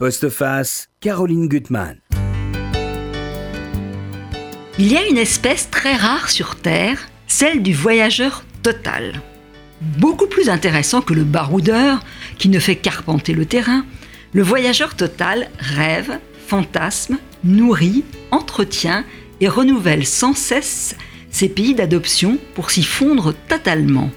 Postface, Caroline Gutmann. Il y a une espèce très rare sur Terre, celle du voyageur total. Beaucoup plus intéressant que le baroudeur qui ne fait qu'arpenter le terrain, le voyageur total rêve, fantasme, nourrit, entretient et renouvelle sans cesse ses pays d'adoption pour s'y fondre totalement.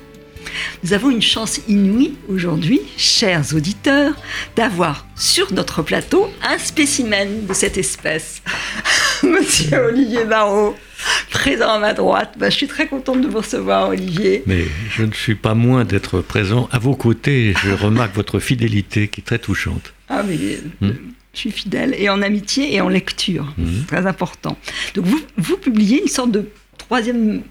Nous avons une chance inouïe aujourd'hui, chers auditeurs, d'avoir sur notre plateau un spécimen de cette espèce. Monsieur Olivier Barrault, présent à ma droite. Bah, je suis très contente de vous recevoir, Olivier. Mais je ne suis pas moins d'être présent à vos côtés. Je remarque votre fidélité qui est très touchante. Ah, mais hmm. je suis fidèle et en amitié et en lecture. Hmm. Très important. Donc, vous, vous publiez une sorte de troisième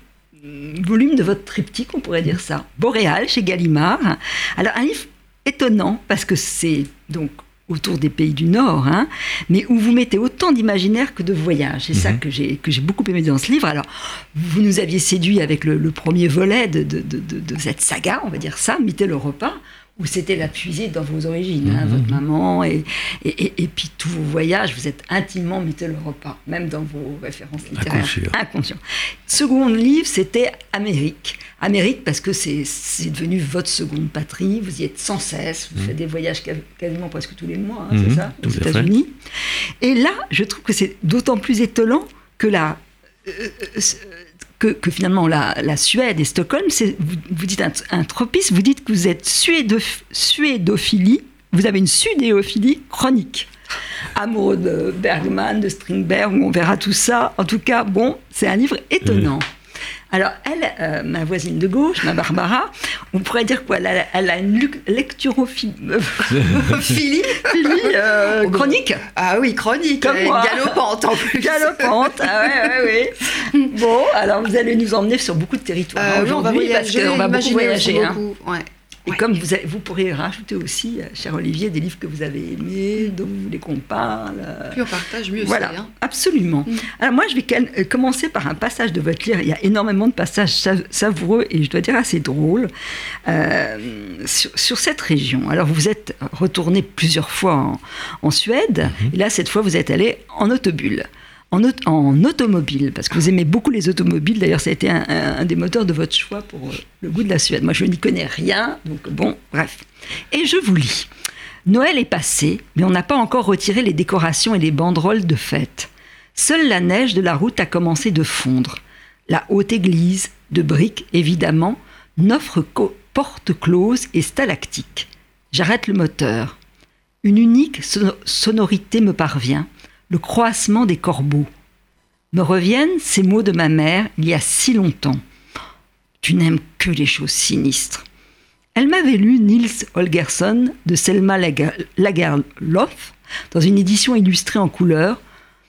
volume de votre triptyque, on pourrait dire ça. Boréal chez Gallimard. Alors un livre étonnant parce que c'est donc autour des pays du Nord, hein, mais où vous mettez autant d'imaginaire que de voyage. C'est ça mhm. que j'ai que j'ai beaucoup aimé dans ce livre. Alors, vous nous aviez séduit avec le, premier volet de, de, de, cette saga, on va dire ça, Mité le repas, où c'était la puiser dans vos origines, hein, mhm. votre maman, et, et, et, puis tous vos voyages, vous êtes intimement repas, même dans vos références littéraires. Inconscient. Second livre, c'était Amérique. Amérique parce que c'est devenu votre seconde patrie, vous y êtes sans cesse, vous mhm. faites des voyages quasiment presque tous les mois, hein, c'est mhm. ça, aux États-Unis. Et là, je trouve que c'est d'autant plus étonnant que la... Euh, euh, que, finalement la, Suède et Stockholm, vous, dites un, tropisme, vous dites que vous êtes suédophilie, vous avez une sudéophilie chronique. Amoureux de Bergman, de Strindberg, on verra tout ça. En tout cas, bon, c'est un livre étonnant. Alors, elle, euh, ma voisine de gauche, ma Barbara, on pourrait dire quoi elle a, une lecturophilie euh, chronique Ah oui, chronique. Comme moi. Galopante en plus. Galopante, ah ouais, ouais, ouais. Bon, alors vous allez nous emmener sur beaucoup de territoires euh, aujourd'hui, on va voyager, parce qu'on va beaucoup voyager. Hein. Beaucoup, ouais. Et comme vous, vous pourrez rajouter aussi, euh, cher Olivier, des livres que vous avez aimés, dont vous voulez qu'on parle. Euh, Puis on partage mieux Voilà, hein. absolument. Mm. Alors moi, je vais euh, commencer par un passage de votre livre. Il y a énormément de passages savoureux et je dois dire assez drôles sur, cette région. Alors vous êtes retourné plusieurs fois en, Suède, mm-hmm. et là, cette fois, vous êtes allé en autobus en, automobile, parce que vous aimez beaucoup les automobiles. D'ailleurs, ça a été un, des moteurs de votre choix pour euh, le goût de la Suède. Moi, je n'y connais rien, donc bon, bref. Et je vous lis. Noël est passé, mais on n'a pas encore retiré les décorations et les banderoles de fête. Seule la neige de la route a commencé de fondre. La haute église, de briques évidemment, n'offre qu'aux portes closes et stalactiques. J'arrête le moteur. Une unique sonorité me parvient le croassement des corbeaux. Me reviennent ces mots de ma mère il y a si longtemps. Tu n'aimes que les choses sinistres. Elle m'avait lu Niels Holgersson de Selma Lagerlof dans une édition illustrée en couleur,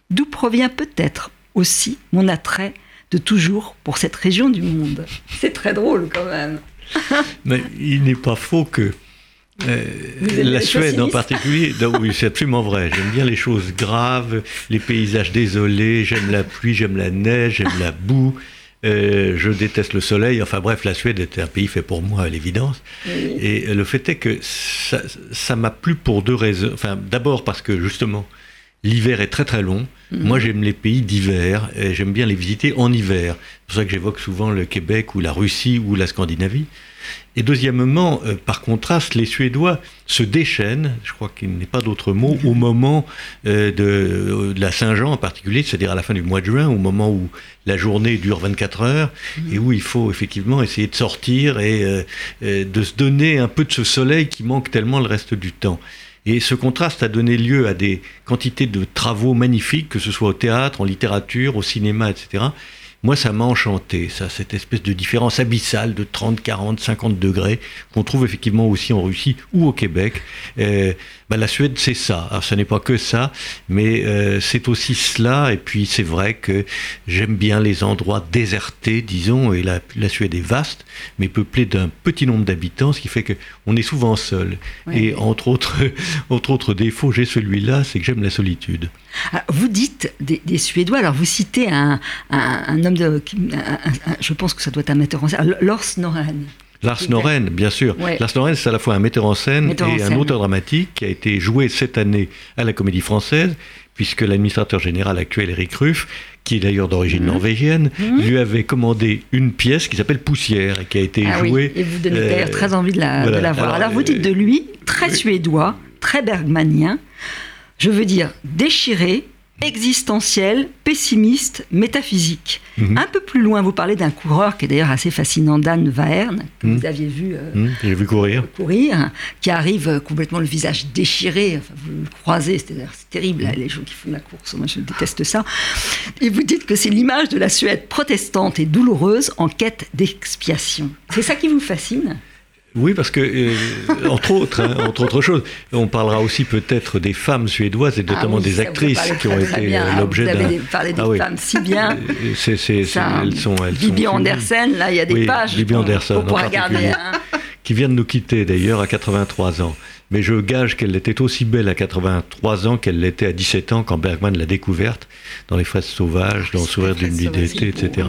d'où provient peut-être aussi mon attrait de toujours pour cette région du monde. C'est très drôle quand même. Mais il n'est pas faux que euh, la Suède en particulier, oui, c'est absolument vrai. J'aime bien les choses graves, les paysages désolés, j'aime la pluie, j'aime la neige, j'aime la boue. Euh, je déteste le soleil. Enfin bref, la Suède est un pays fait pour moi à l'évidence. Et le fait est que ça m'a plu pour deux raisons. Enfin, d'abord parce que justement, l'hiver est très très long. Mhm. Moi, j'aime les pays d'hiver et j'aime bien les visiter en hiver. C'est pour ça que j'évoque souvent le Québec ou la Russie ou la Scandinavie. Et deuxièmement, euh, par contraste, les Suédois se déchaînent, je crois qu'il n'est pas d'autre mot, au moment euh, de, la Saint-Jean en particulier, c'est-à-dire à la fin du mois de juin, au moment où la journée dure 24 heures, et où il faut effectivement essayer de sortir et euh, de se donner un peu de ce soleil qui manque tellement le reste du temps. Et ce contraste a donné lieu à des quantités de travaux magnifiques, que ce soit au théâtre, en littérature, au cinéma, etc., moi, ça m'a enchanté, ça, cette espèce de différence abyssale de 30, 40, 50 degrés qu'on trouve effectivement aussi en Russie ou au Québec. Euh, bah, la Suède, c'est ça. Alors, ce n'est pas que ça, mais euh, c'est aussi cela. Et puis, c'est vrai que j'aime bien les endroits désertés, disons, et la, la Suède est vaste, mais peuplée d'un petit nombre d'habitants, ce qui fait qu'on est souvent seul. et entre autres, entre autres défauts, j'ai celui-là, c'est que j'aime la solitude. Ah, vous dites des, Suédois, alors vous citez un, un, homme de. je pense que ça doit être un metteur en Lars Noren. Lars Noren, bien sûr. Lars Noren, c'est à la fois un metteur en scène et un auteur dramatique qui a été joué cette année à la Comédie Française, puisque l'administrateur général actuel, Eric Ruff, qui est d'ailleurs d'origine mmh. norvégienne, mmh. lui avait commandé une pièce qui s'appelle Poussière et qui a été ah jouée. Et vous donnez d'ailleurs euh, très envie de la, voir. Alors, vous dites de lui, très suédois, très bergmanien, je veux dire déchiré, existentiel, pessimiste, métaphysique. Mhm. Un peu plus loin, vous parlez d'un coureur qui est d'ailleurs assez fascinant, Dan Vahern, que mhm. vous aviez vu, euh, mhm. vu courir. courir, qui arrive euh, complètement le visage déchiré. Enfin, vous le croisez, c'est terrible, les gens qui font la course, moi je déteste ça. Et vous dites que c'est l'image de la Suède protestante et douloureuse en quête d'expiation. C'est ça qui vous fascine? Oui, parce que, euh, entre autres, hein, entre autres choses, on parlera aussi peut-être des femmes suédoises et notamment ah des actrices qui ont été euh, l'objet d'un. Vous avez parlé des ah femmes si bien. Euh, c'est, elles sont, elles Bibi Andersen, là, il y a des oui, pages. Bibi Andersen, pour, regarder. Hein. Qui vient de nous quitter d'ailleurs à 83 ans. Mais je gage qu'elle était aussi belle à 83 ans qu'elle l'était à 17 ans quand Bergman l'a découverte dans Les Fraises Sauvages, dans Sourire d'une nuit d'été, etc.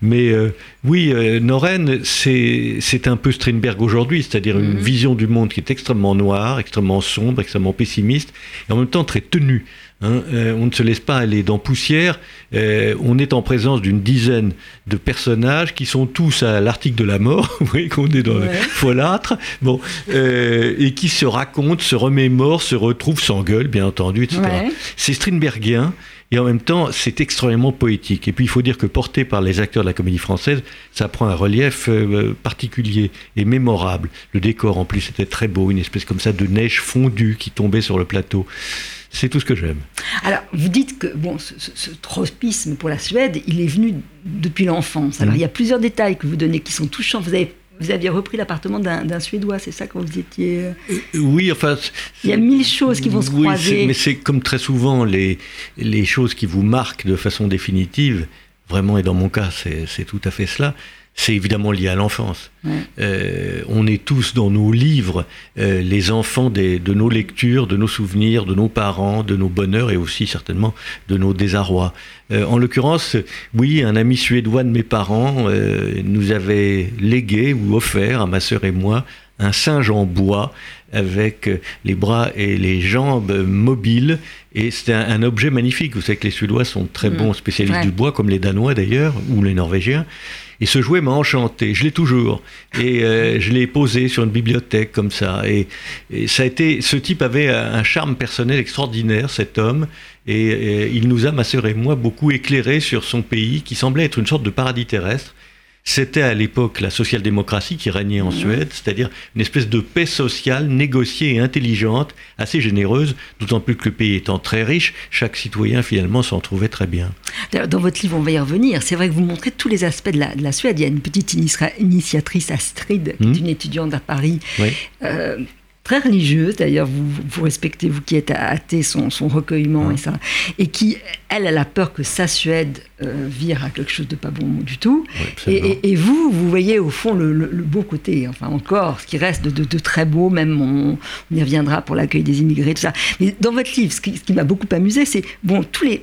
Mais euh, oui, euh, Noren, c'est un peu Strindberg aujourd'hui, c'est-à-dire une mhm. vision du monde qui est extrêmement noire, extrêmement sombre, extrêmement pessimiste, et en même temps très tenue. Hein. Euh, on ne se laisse pas aller dans poussière. on est en présence d'une dizaine de personnages qui sont tous à l'article de la mort. Vous voyez qu'on est dans le folâtre. Bon, et qui se racontent, se remémorent, se retrouvent, s'engueulent, bien entendu, etc. C'est Strindbergien. Et en même temps, c'est extrêmement poétique. Et puis il faut dire que porté par les acteurs de la comédie française, ça prend un relief euh, particulier et mémorable. Le décor en plus était très beau, une espèce comme ça de neige fondue qui tombait sur le plateau. C'est tout ce que j'aime. Alors, vous dites que bon, ce, tropisme pour la Suède, il est venu depuis l'enfance. Alors, mmh. il y a plusieurs détails que vous donnez qui sont touchants. Vous avez vous aviez repris l'appartement d'un Suédois, c'est ça quand vous étiez. Euh, euh, oui, enfin. Il y a mille choses qui vont se croiser. Mais c'est comme très souvent les, les choses qui vous marquent de façon définitive, vraiment, et dans mon cas, c'est tout à fait cela c'est évidemment lié à l'enfance. Euh, on est tous dans nos livres euh, les enfants de nos lectures, de nos souvenirs, de nos parents, de nos bonheurs et aussi certainement de nos désarrois. Euh, en l'occurrence, oui, un ami suédois de mes parents nous avait légué ou offert à ma sœur et moi un singe en bois avec les bras et les jambes mobiles. Et c'était un, objet magnifique. Vous savez que les Suédois sont très mm. bons spécialistes du bois, comme les Danois d'ailleurs, ou les Norvégiens. Et ce jouet m'a enchanté. Je l'ai toujours. Et euh, je l'ai posé sur une bibliothèque comme ça. Et, été, ce type avait un charme personnel extraordinaire, cet homme. Et, et il nous a, ma sœur et moi, beaucoup éclairé sur son pays, qui semblait être une sorte de paradis terrestre. C'était à l'époque la social-démocratie qui régnait en. Suède, c'est-à-dire une espèce de paix sociale négociée et intelligente, assez généreuse, d'autant plus que le pays étant très riche, chaque citoyen finalement s'en trouvait très bien. Dans votre livre, on va y revenir. C'est vrai que vous montrez tous les aspects de la, Suède. Il y a une petite initiatrice, Astrid, qui est mmh. une étudiante à Paris. Euh, très religieuse, d'ailleurs, vous, vous, respectez, vous qui êtes athée, son, son recueillement et ça, et qui, elle, elle a peur que sa Suède euh, vire à quelque chose de pas bon du tout. et, vous, vous voyez au fond le, beau côté, enfin encore, ce qui reste de, très beau, même on, y reviendra pour l'accueil des immigrés, tout ça. Mais dans votre livre, ce qui, ce qui m'a beaucoup amusé, c'est, bon, tous les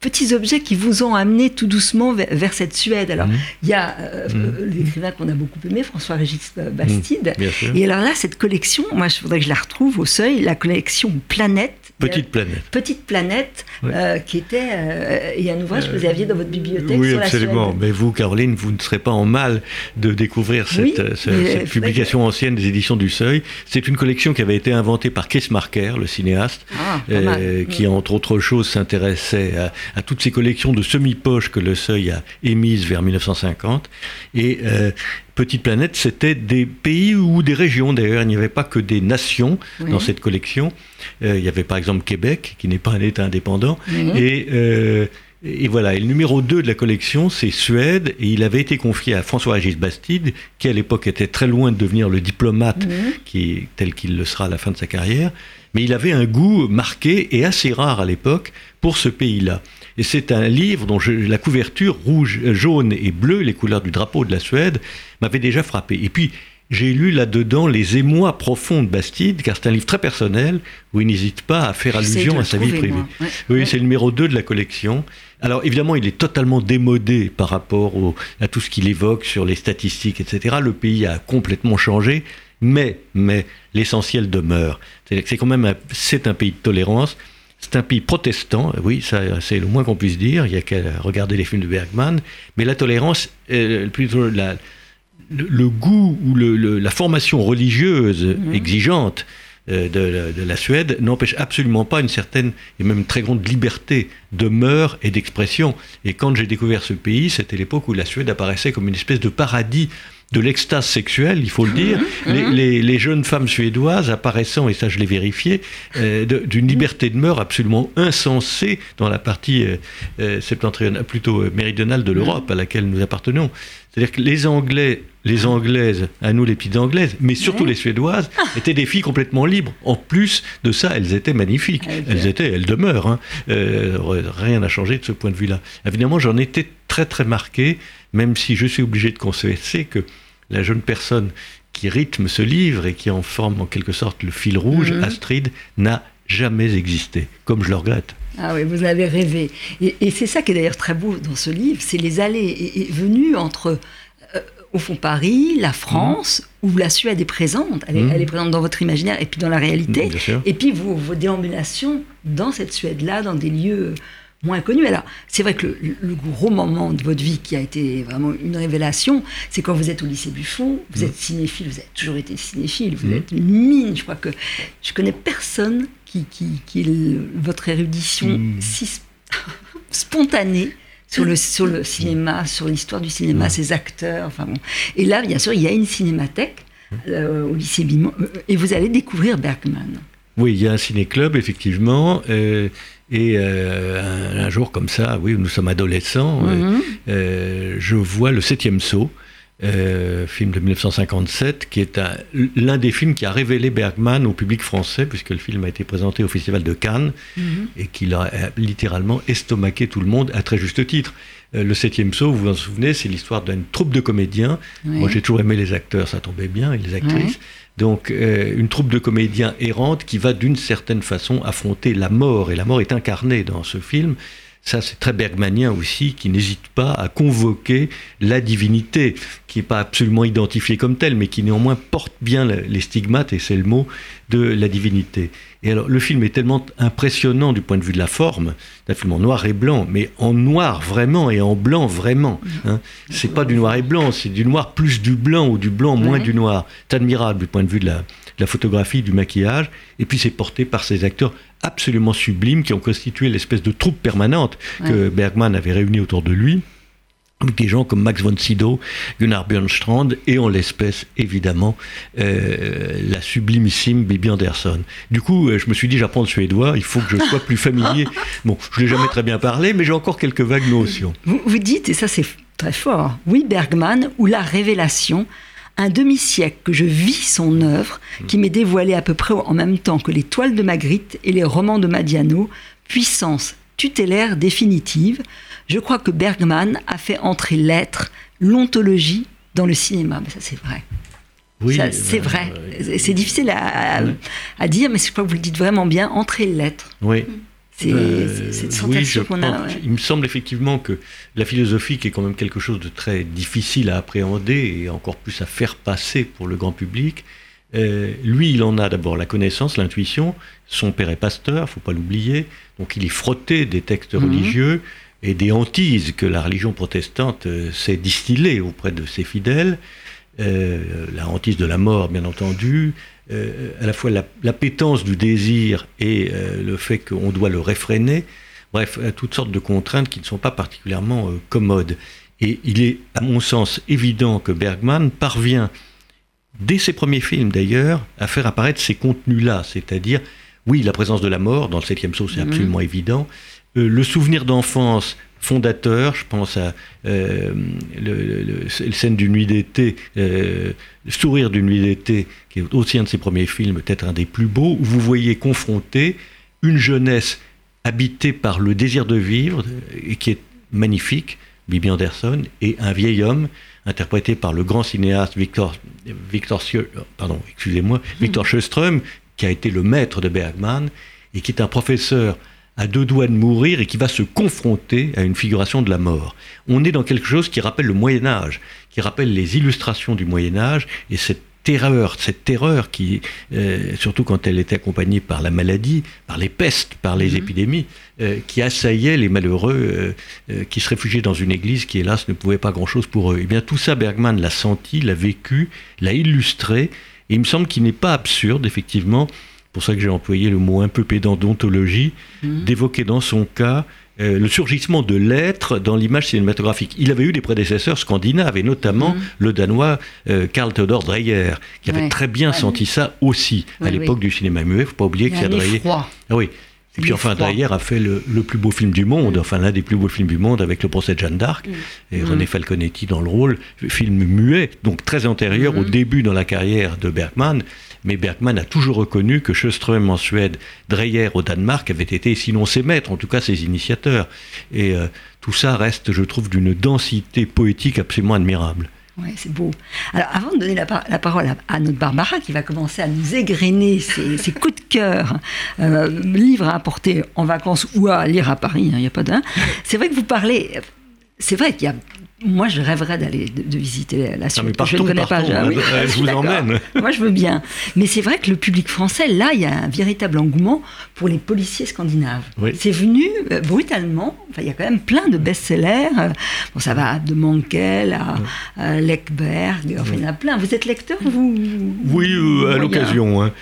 petits objets qui vous ont amené tout doucement vers, cette Suède. Alors, mmh. il y a euh, mmh. l'écrivain qu'on a beaucoup aimé, François-Régis Bastide. Mmh. Et alors là, cette collection, moi, je voudrais que je la retrouve au seuil, la collection Planète. Petite Planète. Petite Planète, euh, qui était. Euh, et un ouvrage que vous aviez dans votre bibliothèque. Oui, absolument. Mais vous, Caroline, vous ne serez pas en mal de découvrir cette, cette publication ancienne des éditions du Seuil. C'est une collection qui avait été inventée par Kees Marker, le cinéaste, ah, qui, entre autres choses, s'intéressait à à toutes ces collections de semi-poches que le Seuil a émises vers 1950. Et euh, Petite Planète, c'était des pays ou des régions d'ailleurs. Il n'y avait pas que des nations dans cette collection. Euh, il y avait par exemple Québec, qui n'est pas un État indépendant. Et. Euh, et voilà, et le numéro 2 de la collection, c'est Suède, et il avait été confié à François-Régis Bastide, qui à l'époque était très loin de devenir le diplomate qui, tel qu'il le sera à la fin de sa carrière, mais il avait un goût marqué et assez rare à l'époque pour ce pays-là. Et c'est un livre dont la couverture rouge, jaune et bleu, les couleurs du drapeau de la Suède, m'avait déjà frappé. Et puis, j'ai lu là-dedans les émois profonds de Bastide, car c'est un livre très personnel où il n'hésite pas à faire allusion à sa vie privée. Oui, c'est le numéro 2 de la collection. Alors évidemment, il est totalement démodé par rapport à tout ce qu'il évoque sur les statistiques, etc. Le pays a complètement changé, mais, mais l'essentiel demeure. C'est quand même c'est un pays de tolérance. C'est un pays protestant, oui, ça c'est le moins qu'on puisse dire, il y a qu'à regarder les films de Bergman, mais la tolérance, euh, plutôt la, le, goût ou la formation religieuse mhm. exigeante euh, de, la Suède n'empêche absolument pas une certaine et même très grande liberté de mœurs et d'expression. Et quand j'ai découvert ce pays, c'était l'époque où la Suède apparaissait comme une espèce de paradis de l'extase sexuelle, il faut le dire, mhm. Mhm. les, jeunes femmes suédoises apparaissant, et ça je l'ai vérifié, euh, d'une liberté de mœurs absolument insensée dans la partie euh, septentrionale, plutôt méridionale de l'Europe à laquelle nous appartenons. C'est-à-dire que les Anglais, les Anglaises, à nous les petites Anglaises, mais surtout les Suédoises, étaient des filles complètement libres. En plus de ça, elles étaient magnifiques. Elles étaient, elles demeurent. Hein. Euh, rien n'a changé de ce point de vue-là. Évidemment, j'en étais très très marqué, même si je suis obligé de confesser que la jeune personne qui rythme ce livre et qui en forme en quelque sorte le fil rouge, mhm. Astrid, n'a jamais existé, comme je le regrette. Ah oui, vous avez rêvé. Et, c'est ça qui est d'ailleurs très beau dans ce livre, c'est les allées et, venues entre, au fond, Paris, la France, mmh. où la Suède est présente. Elle est, mmh. elle est, présente dans votre imaginaire et puis dans la réalité. et puis vos, vos déambulations dans cette Suède-là, dans des lieux moins connus. Alors, c'est vrai que le, gros moment de votre vie qui a été vraiment une révélation, c'est quand vous êtes au lycée Buffon, vous êtes cinéphile, vous avez toujours été cinéphile, vous êtes une mine. Je crois que je connais personne qui, votre érudition si spontanée sur le, sur le cinéma, sur l'histoire du cinéma, ses acteurs. Enfin bon. Et là, bien sûr, il y a une cinémathèque euh, au lycée Bimont, euh, et vous allez découvrir Bergman. Oui, il y a un ciné-club, effectivement. Euh, et un, jour comme ça, oui, nous sommes adolescents, je vois le septième saut euh, film de 1957, qui est l'un des films qui a révélé Bergman au public français, puisque le film a été présenté au Festival de Cannes, mhm. et qu'il a littéralement estomaqué tout le monde, à très juste titre. Euh, le septième saut, vous vous en souvenez, c'est l'histoire d'une troupe de comédiens. Moi, j'ai toujours aimé les acteurs, ça tombait bien, et les actrices. Donc, euh, une troupe de comédiens errantes qui va d'une certaine façon affronter la mort, et la mort est incarnée dans ce film ça c'est très bergmanien aussi, qui n'hésite pas à convoquer la divinité, qui n'est pas absolument identifiée comme telle, mais qui néanmoins porte bien les stigmates, et c'est le mot, de la divinité. Et alors le film est tellement impressionnant du point de vue de la forme, c'est un film en noir et blanc, mais en noir vraiment et en blanc vraiment. Hein. C'est pas du noir et blanc, c'est du noir plus du blanc ou du blanc moins du noir. C'est admirable du point de vue de la, la photographie, du maquillage, et puis c'est porté par ces acteurs absolument sublimes qui ont constitué l'espèce de troupe permanente que Bergman avait réunie autour de lui avec des gens comme Max von Sydow, Gunnar Björnstrand et en l'espèce évidemment euh, la sublimissime Bibi Anderson. Du coup, euh, je me suis dit j'apprends le suédois, il faut que je sois plus familier. Bon, je l'ai jamais très bien parlé, mais j'ai encore quelques vagues notions. Vous, vous dites, et ça c'est très fort, oui Bergman ou la révélation un demi-siècle que je vis son œuvre, qui m'est dévoilée à peu près en même temps que les toiles de Magritte et les romans de Madiano, puissance tutélaire définitive. Je crois que Bergman a fait entrer l'être, l'ontologie dans le cinéma. Mais ça, c'est vrai. Oui, c'est vrai. c'est difficile à, dire, mais je crois que vous le dites vraiment bien, entrer l'être. Oui. C'est euh, cette sensation qu'on a. Il me semble effectivement que la philosophie, qui est quand même quelque chose de très difficile à appréhender et encore plus à faire passer pour le grand public, euh, lui, il en a d'abord la connaissance, l'intuition. Son père est pasteur, faut pas l'oublier. Donc il est frotté des textes mhm. religieux et des hantises que la religion protestante euh, s'est distillée auprès de ses fidèles. la hantise de la mort, bien entendu, euh, à la fois la, l'appétence du désir et euh, le fait qu'on doit le réfréner, bref, toutes sortes de contraintes qui ne sont pas particulièrement euh, commodes. Et il est, à mon sens, évident que Bergman parvient, dès ses premiers films d'ailleurs, à faire apparaître ces contenus-là, c'est-à-dire, oui, la présence de la mort, dans le septième saut, c'est mhm. absolument évident, le souvenir d'enfance fondateur. Je pense à euh, le, scène d'une nuit d'été, euh, sourire d'une nuit d'été, qui est aussi un de ses premiers films, peut-être un des plus beaux, où vous voyez confronter une jeunesse habitée par le désir de vivre, et qui est magnifique, Bibi Anderson, et un vieil homme interprété par le grand cinéaste Victor, Victor, pardon, excusez-moi, Victor Sjöström, qui a été le maître de Bergman, et qui est un professeur à deux doigts de mourir et qui va se confronter à une figuration de la mort. On est dans quelque chose qui rappelle le Moyen Âge, qui rappelle les illustrations du Moyen Âge et cette terreur, cette terreur qui, euh, surtout quand elle était accompagnée par la maladie, par les pestes, par les mhm. épidémies, euh, qui assaillait les malheureux euh, qui se réfugiaient dans une église qui, hélas, ne pouvait pas grand-chose pour eux. Et eh bien tout ça, Bergman l'a senti, l'a vécu, l'a illustré, et il me semble qu'il n'est pas absurde, effectivement, pour ça que j'ai employé le mot un peu pédant d'ontologie, mhm. d'évoquer dans son cas euh, le surgissement de l'être dans l'image cinématographique. Il avait eu des prédécesseurs scandinaves, et notamment mhm. le Danois euh, Karl Theodor Dreyer, qui avait très bien senti ça aussi à l'époque du cinéma muet. Il ne faut pas oublier que c'est Dreyer. Ah oui. Et puis enfin, Dreyer a fait le, plus beau film du monde, mm. enfin l'un des plus beaux films du monde avec le procès de Jeanne d'Arc, mm. et René mm. Falconetti dans le rôle, film muet, donc très antérieur au début dans la carrière de Bergman mais Bergman a toujours reconnu que Sjöström en Suède, Dreyer au Danemark avaient été, sinon ses maîtres, en tout cas ses initiateurs. Et euh, tout ça reste, je trouve, d'une densité poétique absolument admirable. Oui, c'est beau. Alors, avant de donner la, parole à, notre Barbara, qui va commencer à nous égrener ses, coups de cœur, euh, livres à apporter en vacances ou à lire à Paris, il hein, n'y a pas d'un. C'est vrai que vous parlez. C'est vrai qu'il y a moi, je rêverais d'aller de, visiter la Suède. je ne connais pas. Ah je, vous emmène. Moi, je veux bien. Mais c'est vrai que le public français, là, il y a un véritable engouement pour les policiers scandinaves. C'est venu euh, brutalement. Enfin, il y a quand même plein de best-sellers. Euh, bon, ça va de Mankel à, Leckberg. Enfin, il y en a plein. Vous êtes lecteur, vous? Oui, euh, à l'occasion. Hein.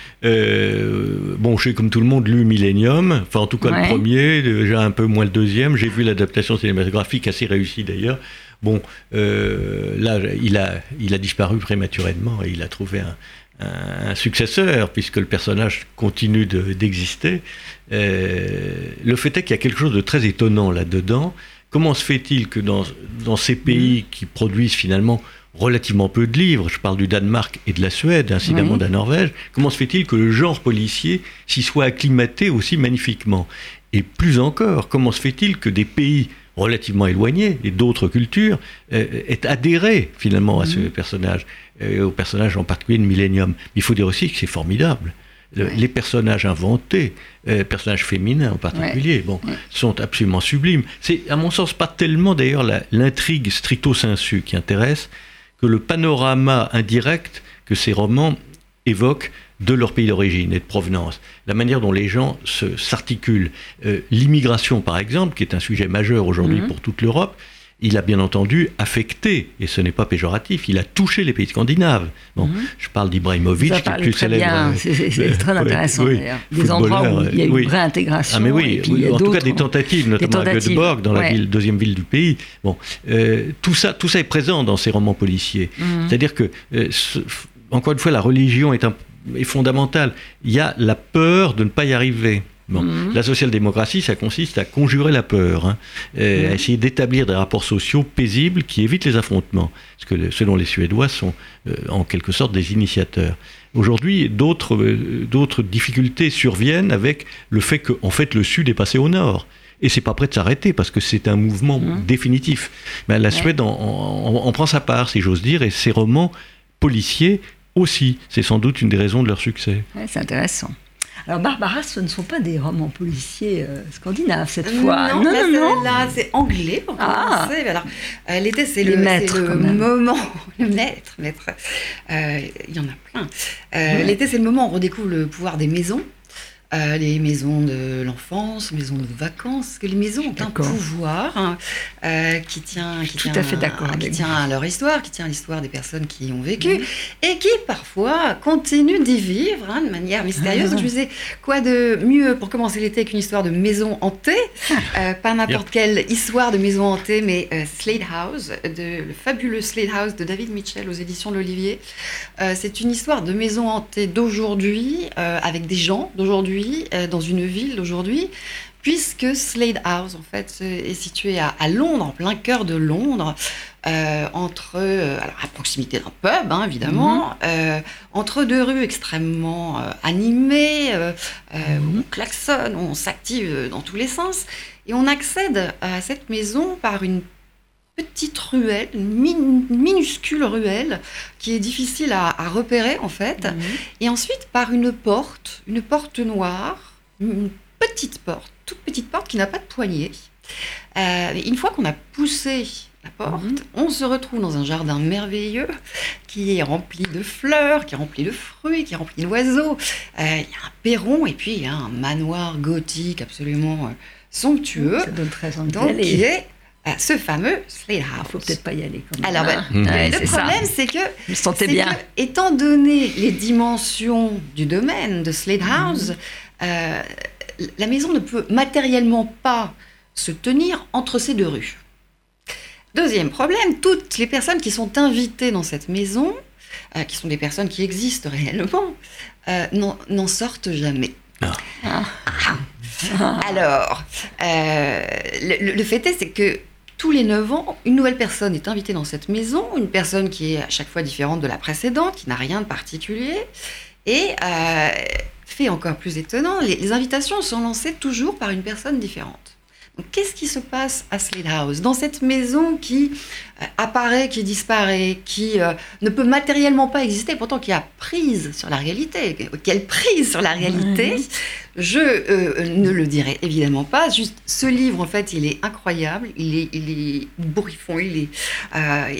bon, j'ai comme tout le monde lu Millennium. Enfin, en tout cas, le premier. Déjà un peu moins le deuxième. J'ai vu l'adaptation cinématographique assez réussie d'ailleurs. Bon, euh, là, il a, il a disparu prématurément et il a trouvé un, successeur, puisque le personnage continue d'exister. Euh, le fait est qu'il y a quelque chose de très étonnant là-dedans. Comment se fait-il que dans, dans, ces pays qui produisent finalement relativement peu de livres, je parle du Danemark et de la Suède, incidemment de la Norvège, comment se fait-il que le genre policier s'y soit acclimaté aussi magnifiquement? Et plus encore, comment se fait-il que des pays relativement éloigné et d'autres cultures, euh, est adhéré finalement à ce mhm. personnage, euh, au personnage en particulier de Millennium. Il faut dire aussi que c'est formidable. Les personnages inventés, euh, personnages féminins en particulier, bon, sont absolument sublimes. C'est, à mon sens, pas tellement d'ailleurs l'intrigue stricto sensu qui intéresse, que le panorama indirect que ces romans évoquent de leur pays d'origine et de provenance, la manière dont les gens s'articulent. Euh, l'immigration, par exemple, qui est un sujet majeur aujourd'hui mhm. pour toute l'Europe, il a bien entendu affecté, et ce n'est pas péjoratif, il a touché les pays scandinaves. Bon, mhm. Je parle d'Ibrahimovic, qui est plus célèbre. C'est très intéressant d'ailleurs. Des endroits où il y a une vraie intégration. Ah, mais oui, en tout cas des tentatives, notamment à Göteborg, dans la deuxième ville du pays. Bon, euh, tout, ça, tout ça est présent dans ces romans policiers. Mhm. C'est-à-dire que, euh, encore une fois, la religion est un est fondamentale. Il y a la peur de ne pas y arriver. Bon. Mhm. La social-démocratie, ça consiste à conjurer la peur, hein, à essayer d'établir des rapports sociaux paisibles qui évitent les affrontements. Parce que selon les Suédois, sont euh, en quelque sorte des initiateurs. Aujourd'hui, d'autres euh, d'autres difficultés surviennent avec le fait qu'en fait le Sud est passé au Nord. Et c'est pas prêt de s'arrêter parce que c'est un mouvement mhm. définitif. Mais la Suède en, en, prend sa part, si j'ose dire, et ces romans policiers aussi. C'est sans doute une des raisons de leur succès. c'est intéressant. Alors Barbara, ce ne sont pas des romans policiers euh, scandinaves cette fois. Non, non, non, Là, c'est anglais pour ah. commencer. Alors, euh, l'été, c'est le, le moment. Le maître, maître. Euh, il y en a plein. L'été, c'est le moment où on redécouvre le pouvoir des maisons. Euh, les maisons de l'enfance, maisons de vacances, que les maisons ont un pouvoir hein, euh, qui tient, qui Tout à, fait qui tient à leur histoire, qui tient à l'histoire des personnes qui y ont vécu et qui parfois continuent d'y vivre hein, de manière mystérieuse. Ah. Je disais, quoi de mieux pour commencer l'été qu'une histoire de maison hantée? Euh, Pas n'importe quelle histoire de maison hantée, mais Slade House, de, le fabuleux Slade House de David Mitchell aux éditions de l'Olivier. C'est une histoire de maison hantée d'aujourd'hui, avec des gens d'aujourd'hui euh, dans une ville d'aujourd'hui, puisque Slade House, en fait, est situé à, Londres, en plein cœur de Londres, euh, entre, euh, alors à proximité d'un pub, hein, évidemment, mhm. entre deux rues extrêmement animées, mhm. on klaxonne, on s'active dans tous les sens, et on accède à cette maison par une petite ruelle, une minuscule ruelle qui est difficile à, repérer en fait. Et ensuite par une porte, une porte noire, une petite porte, toute petite porte qui n'a pas de poignée. Euh, une fois qu'on a poussé la porte, mhm. on se retrouve dans un jardin merveilleux qui est rempli de fleurs, qui est rempli de fruits, qui est rempli d'oiseaux. Euh, il y a un perron et puis il y a un manoir gothique absolument euh, somptueux. Ça donne très envie donc, qui est ce fameux Slade House. Il faut peut-être pas y aller. Alors, ben, le problème, c'est que, bien. étant donné les dimensions du domaine de Slade mhm. House, euh, la maison ne peut matériellement pas se tenir entre ces deux rues. Deuxième problème, toutes les personnes qui sont invitées dans cette maison, euh, qui sont des personnes qui existent réellement, euh, n'en sortent jamais. Ah. Ah. Alors, le, le, fait est, c'est que tous les 9 ans, une nouvelle personne est invitée dans cette maison, une personne qui est à chaque fois différente de la précédente, qui n'a rien de particulier. Et euh, fait encore plus étonnant, les invitations sont lancées toujours par une personne différente. Qu'est-ce qui se passe à Slade House? Dans cette maison qui euh, apparaît, qui disparaît, qui euh, ne peut matériellement pas exister, pourtant qui a prise sur la réalité, quelle prise sur la réalité? Je euh, ne le dirai évidemment pas. Juste, ce livre, en fait, il est incroyable, il est, il est bourrifon, il, est,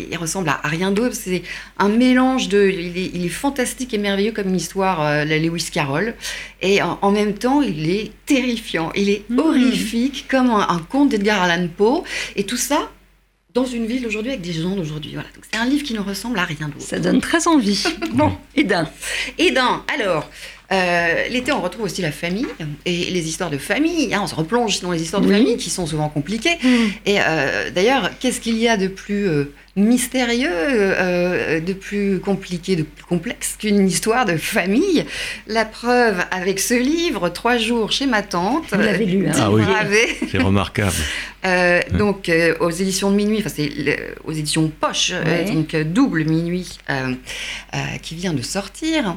il ressemble à, rien d'autre. C'est un mélange de. Il est, fantastique et merveilleux comme une histoire, la Lewis Carroll. Et en, même temps, il est terrifiant, il est mmh. horrifique, comme un, un conte d'Edgar Allan Poe. Et tout ça dans une ville aujourd'hui avec des gens d'aujourd'hui. Voilà. c'est un livre qui ne ressemble à rien d'autre. Ça donne très envie. bon. Et d'un. Alors, euh, l'été, on retrouve aussi la famille et les histoires de famille. Hein, on se replonge dans les histoires de famille qui sont souvent compliquées. Mm. Et euh, d'ailleurs, qu'est-ce qu'il y a de plus euh, mystérieux, euh, de plus compliqué, de plus complexe qu'une histoire de famille. La preuve avec ce livre, Trois jours chez ma tante. Vous l'avez lu, hein Ah oui, c'est remarquable. Euh, donc euh, aux éditions de minuit, enfin c'est aux éditions Poche, donc double minuit, qui vient de sortir.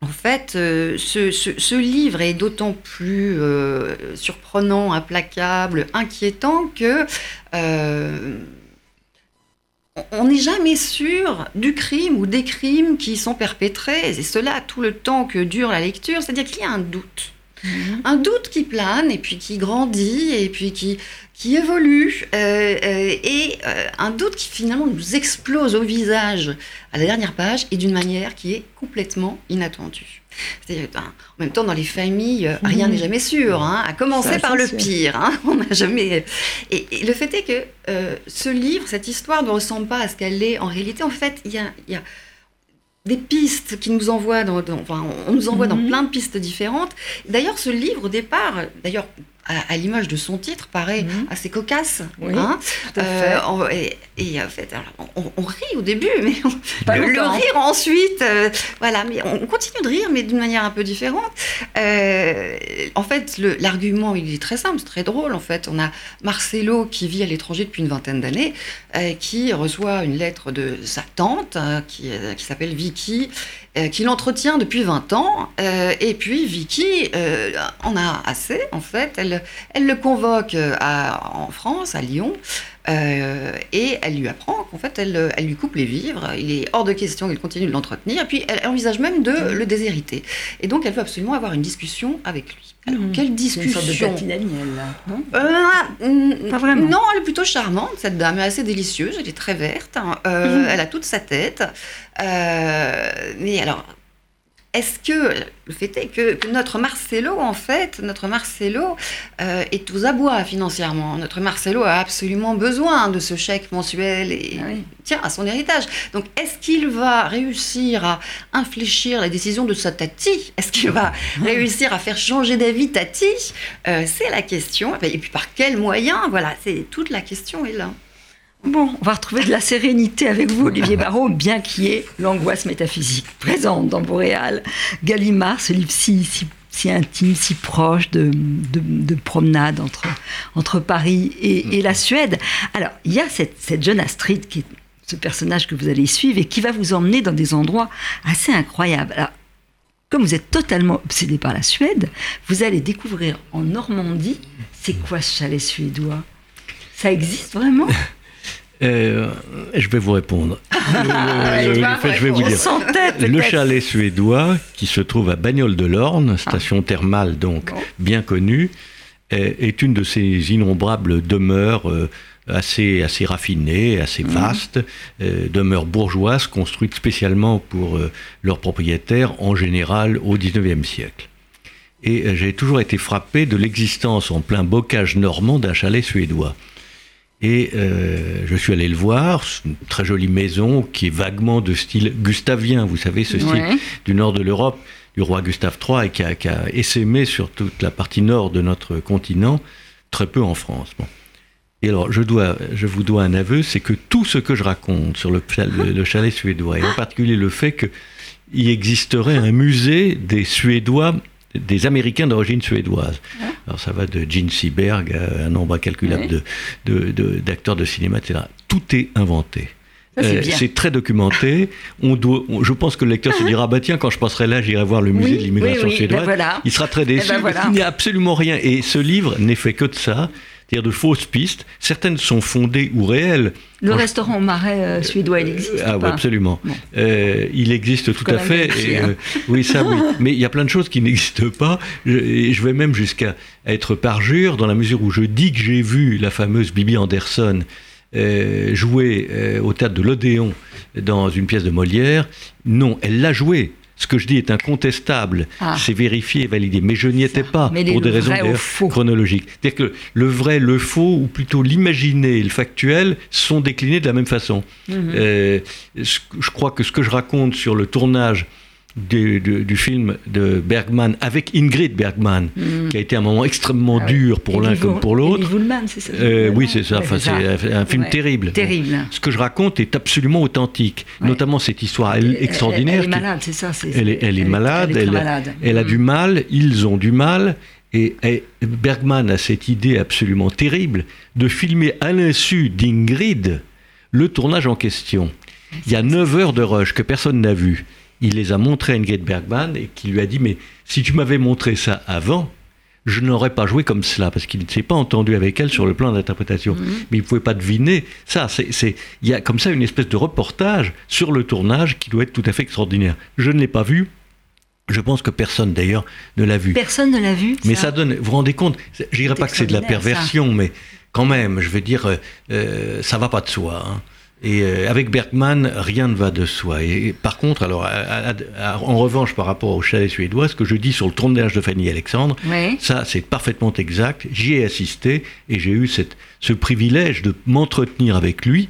En fait, ce, ce, livre est d'autant plus surprenant, implacable, inquiétant que euh, on n'est jamais sûr du crime ou des crimes qui sont perpétrés, et cela tout le temps que dure la lecture, c'est-à-dire qu'il y a un doute. Mhm. Un doute qui plane et puis qui grandit et puis qui, qui évolue euh, euh, et un doute qui finalement nous explose au visage à la dernière page et d'une manière qui est complètement inattendue. Ben, en même temps, dans les familles, euh, rien mhm. n'est jamais sûr, hein, à commencer par le pire. Hein, on n'a jamais. Et, le fait est que euh, ce livre, cette histoire, ne ressemble pas à ce qu'elle est en réalité. En fait, il y a, des pistes qui nous envoient dans, enfin, on nous envoie dans mhm. plein de pistes différentes. D'ailleurs, ce livre, au départ, d'ailleurs, à, l'image de son titre, paraît mhm. assez cocasse. hein euh, et, en fait, on, rit au début, mais le, rire ensuite, euh, voilà, mais on continue de rire, mais d'une manière un peu différente. Euh, en fait, l'argument, il est très simple, c'est très drôle. En fait, on a Marcelo qui vit à l'étranger depuis une vingtaine d'années, qui reçoit une lettre de sa tante, qui, qui s'appelle Vicky, euh, qu'il entretient depuis 20 ans. Et puis Vicky en a assez, en fait. Elle, elle le convoque en France, à Lyon. et elle lui apprend qu'en fait, elle, elle, lui coupe les vivres. Il est hors de question qu'il continue de l'entretenir. Et puis, elle envisage même de le déshériter. Et donc, elle veut absolument avoir une discussion avec lui. Alors, mmh. quelle discussion Une sorte de non? Pas vraiment. Non, elle est plutôt charmante, cette dame. Elle est assez délicieuse. Elle est très verte. Hein. Mmh. Elle a toute sa tête. mais alors, est-ce que le fait est que, notre Marcelo, en fait, notre Marcelo euh, est aux abois financièrement. Notre Marcelo a absolument besoin de ce chèque mensuel et ah tient à son héritage. Donc, est-ce qu'il va réussir à infléchir les décisions de sa Tati? Est-ce qu'il va réussir à faire changer d'avis Tati? Euh, C'est la question. Et puis, par quels moyens Voilà, c'est toute la question est là. Bon, on va retrouver de la sérénité avec vous, Olivier Barrault, bien qu'il y ait l'angoisse métaphysique présente dans Boréal. Gallimard, ce livre si, si, intime, si proche de, de, promenade entre, entre Paris et, la Suède. Alors, il y a cette, cette jeune Astrid, qui est ce personnage que vous allez suivre et qui va vous emmener dans des endroits assez incroyables. Alors, comme vous êtes totalement obsédé par la Suède, vous allez découvrir en Normandie, c'est quoi ce chalet suédois? Ça existe vraiment? euh, je vais vous répondre. Le, je vais vous dire. le chalet suédois, qui se trouve à Bagnoles de l'Orne, ah. station thermale donc bien connue, est, une de ces innombrables demeures euh, assez, assez raffinées, assez mhm. vastes, euh, demeures bourgeoises construites spécialement pour leurs propriétaires, en général au XIXe siècle. Et j'ai toujours été frappé de l'existence en plein bocage normand d'un chalet suédois. Et euh, je suis allé le voir, une très jolie maison qui est vaguement de style gustavien, vous savez, ce style du nord de l'Europe, du roi Gustave III, et qui a, qui a, essaimé sur toute la partie nord de notre continent, très peu en France. Bon. Et alors, je, dois, je vous dois un aveu, c'est que tout ce que je raconte sur le, le chalet suédois, et en particulier le fait qu'il existerait un musée des Suédois des Américains d'origine suédoise. Alors ça va de Gene Seberg à un nombre incalculable d'acteurs de, cinéma, etc. Tout est inventé. Euh, c'est très documenté. On doit, je pense que le lecteur se dira bah tiens, quand je passerai là, j'irai voir le musée de l'immigration suédoise. Ben Il sera très déçu. Eh ben Il n'y a absolument rien. Et ce livre n'est fait que de ça c'est-à-dire de fausses pistes. Certaines sont fondées ou réelles. Le restaurant au marais euh, suédois, il existe Ah oui, absolument. Euh, il existe tout à fait. Hein. Euh, oui, ça oui. Mais il y a plein de choses qui n'existent pas. Je, je vais même jusqu'à être parjure dans la mesure où je dis que j'ai vu la fameuse Bibi Anderson jouer au théâtre de l'Odéon dans une pièce de Molière. Non, elle l'a joué. Ce que je dis est incontestable, ah. c'est vérifié et validé. Mais je n'y étais pas pour des raisons chronologiques. C'est-à-dire que le vrai, le faux, ou plutôt l'imaginé et le factuel sont déclinés de la même façon. Mhm. Euh, je crois que ce que je raconte sur le tournage du, film de Bergman avec Ingrid Bergman, mm. qui a été un moment extrêmement ah dur pour l'un comme pour l'autre. euh, Oui, c'est ça. Enfin, c'est un film terrible. Terrible. Ce que je raconte est absolument authentique, notamment cette histoire extraordinaire. Elle, est malade, c'est ça. elle, est, elle, est, malade. Elle, a du mal. Ils ont du mal. Et, et, Bergman a cette idée absolument terrible de filmer à l'insu d'Ingrid le tournage en question. Il y a 9 heures de rush que personne n'a vu il les a montrés à Ingrid Bergman et qui lui a dit Mais si tu m'avais montré ça avant, je n'aurais pas joué comme cela, parce qu'il ne s'est pas entendu avec elle sur le plan d'interprétation. Mhm. Mais il ne pouvait pas deviner. Ça, c'est, il y a comme ça une espèce de reportage sur le tournage qui doit être tout à fait extraordinaire. Je ne l'ai pas vu. Je pense que personne d'ailleurs ne l'a vu. Personne ne l'a vu. Mais ça, donne. Vous vous rendez compte Je dirais pas que c'est de la perversion, mais quand même, je veux dire, euh, euh, ça va pas de soi. Hein. Et euh, avec Bergman, rien ne va de soi. Et, par contre, alors, en revanche, par rapport au chalet suédois, ce que je dis sur le tournage de Fanny Alexandre, ça, c'est parfaitement exact. J'y ai assisté et j'ai eu cette, ce privilège de m'entretenir avec lui